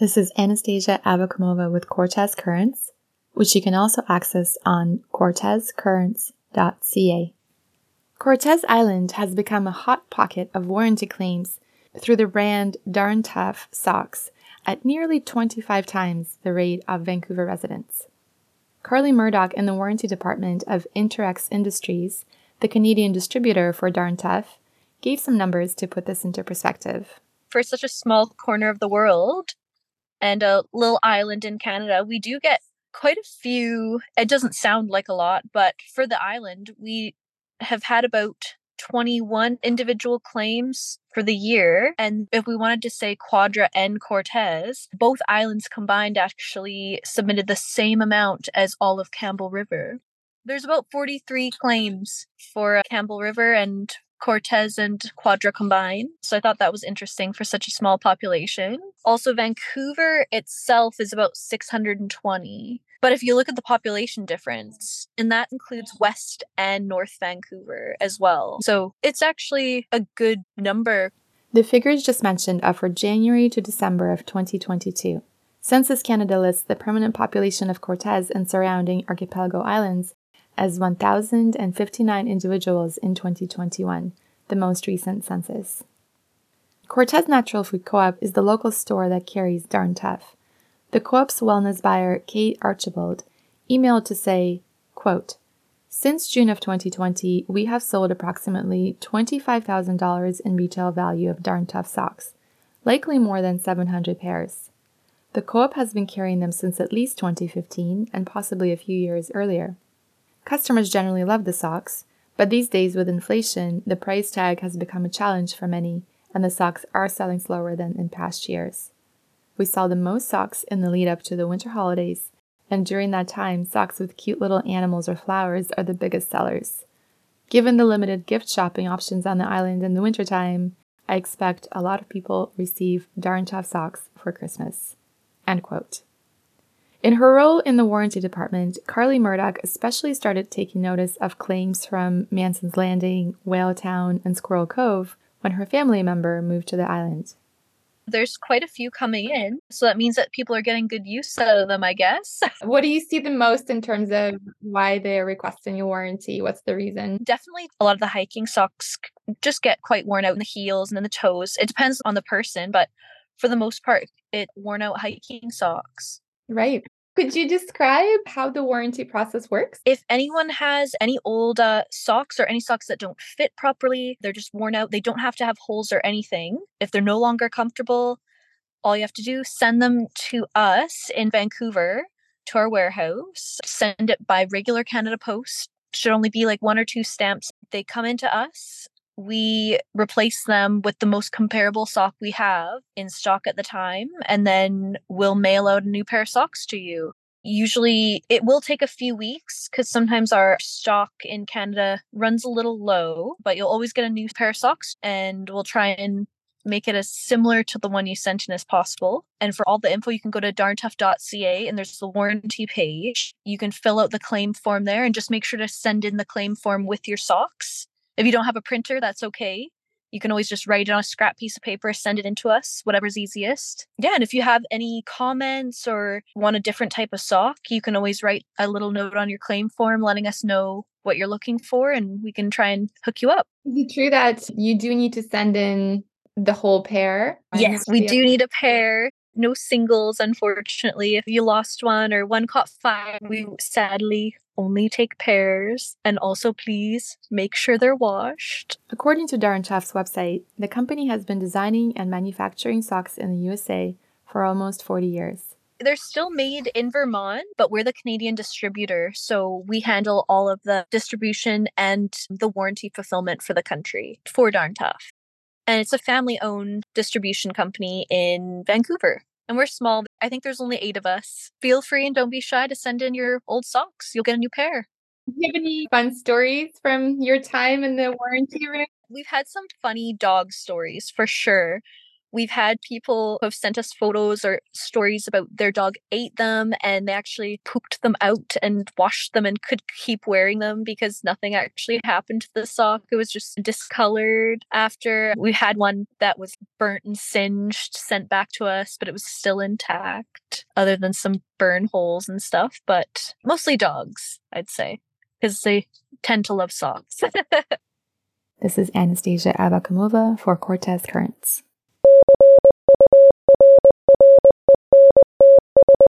This is Anastasia Abakumova with Cortes Currents, which you can also access on cortescurrents.ca. Cortes Island has become a hot pocket of warranty claims through the brand Darn Tough socks at nearly 25 times the rate of Vancouver residents. Carly Murdoch in the warranty department of Interex Industries, the Canadian distributor for Darn Tough, gave some numbers to put this into perspective. For such a small corner of the world and a little island in Canada, we do get quite a few. It doesn't sound like a lot, but for the island, we have had about 21 individual claims for the year. And if we wanted to say Quadra and Cortes, both islands combined actually submitted the same amount as all of Campbell River. There's about 43 claims for uh, Campbell River and Cortes and Quadra combined. So I thought that was interesting for such a small population. Also, Vancouver itself is about 620. But if you look at the population difference, and that includes West and North Vancouver as well. So it's actually a good number. The figures just mentioned are for January to December of 2022. Census Canada lists the permanent population of Cortes and surrounding archipelago islands as 1,059 individuals in 2021, the most recent census. Cortes Natural Food Co op is the local store that carries Darn Tough. The co op's wellness buyer, Kate Archibald, emailed to say, quote, Since June of 2020, we have sold approximately $25,000 in retail value of Darn Tough socks, likely more than 700 pairs. The co op has been carrying them since at least 2015 and possibly a few years earlier. Customers generally love the socks, but these days with inflation, the price tag has become a challenge for many, and the socks are selling slower than in past years. We saw the most socks in the lead up to the winter holidays, and during that time, socks with cute little animals or flowers are the biggest sellers. Given the limited gift shopping options on the island in the wintertime, I expect a lot of people receive darn tough socks for Christmas. End quote. In her role in the warranty department, Carly Murdoch especially started taking notice of claims from Manson's Landing, Whaletown, and Squirrel Cove when her family member moved to the island. There's quite a few coming in, so that means that people are getting good use out of them, I guess. What do you see the most in terms of why they're requesting a warranty? What's the reason? Definitely a lot of the hiking socks just get quite worn out in the heels and in the toes. It depends on the person, but for the most part, it worn out hiking socks. Right. Could you describe how the warranty process works? If anyone has any old uh, socks or any socks that don't fit properly, they're just worn out, they don't have to have holes or anything. If they're no longer comfortable, all you have to do send them to us in Vancouver to our warehouse. Send it by regular Canada Post. Should only be like one or two stamps. They come into us we replace them with the most comparable sock we have in stock at the time, and then we'll mail out a new pair of socks to you. Usually, it will take a few weeks because sometimes our stock in Canada runs a little low, but you'll always get a new pair of socks, and we'll try and make it as similar to the one you sent in as possible. And for all the info, you can go to darntough.ca and there's the warranty page. You can fill out the claim form there and just make sure to send in the claim form with your socks. If you don't have a printer, that's okay. You can always just write it on a scrap piece of paper, send it into us, whatever's easiest. Yeah, and if you have any comments or want a different type of sock, you can always write a little note on your claim form letting us know what you're looking for and we can try and hook you up. Is it true that you do need to send in the whole pair? Yes, we do need a pair no singles, unfortunately. If you lost one or one caught fire, we sadly only take pairs. And also, please make sure they're washed. According to Darn Tough's website, the company has been designing and manufacturing socks in the USA for almost 40 years. They're still made in Vermont, but we're the Canadian distributor. So we handle all of the distribution and the warranty fulfillment for the country for Darn Tough and it's a family owned distribution company in Vancouver. And we're small. I think there's only eight of us. Feel free and don't be shy to send in your old socks. You'll get a new pair. Do you have any fun stories from your time in the warranty room? We've had some funny dog stories for sure. We've had people who have sent us photos or stories about their dog ate them and they actually pooped them out and washed them and could keep wearing them because nothing actually happened to the sock. It was just discolored after. We had one that was burnt and singed sent back to us, but it was still intact, other than some burn holes and stuff. But mostly dogs, I'd say, because they tend to love socks. this is Anastasia Abakumova for Cortes Currents.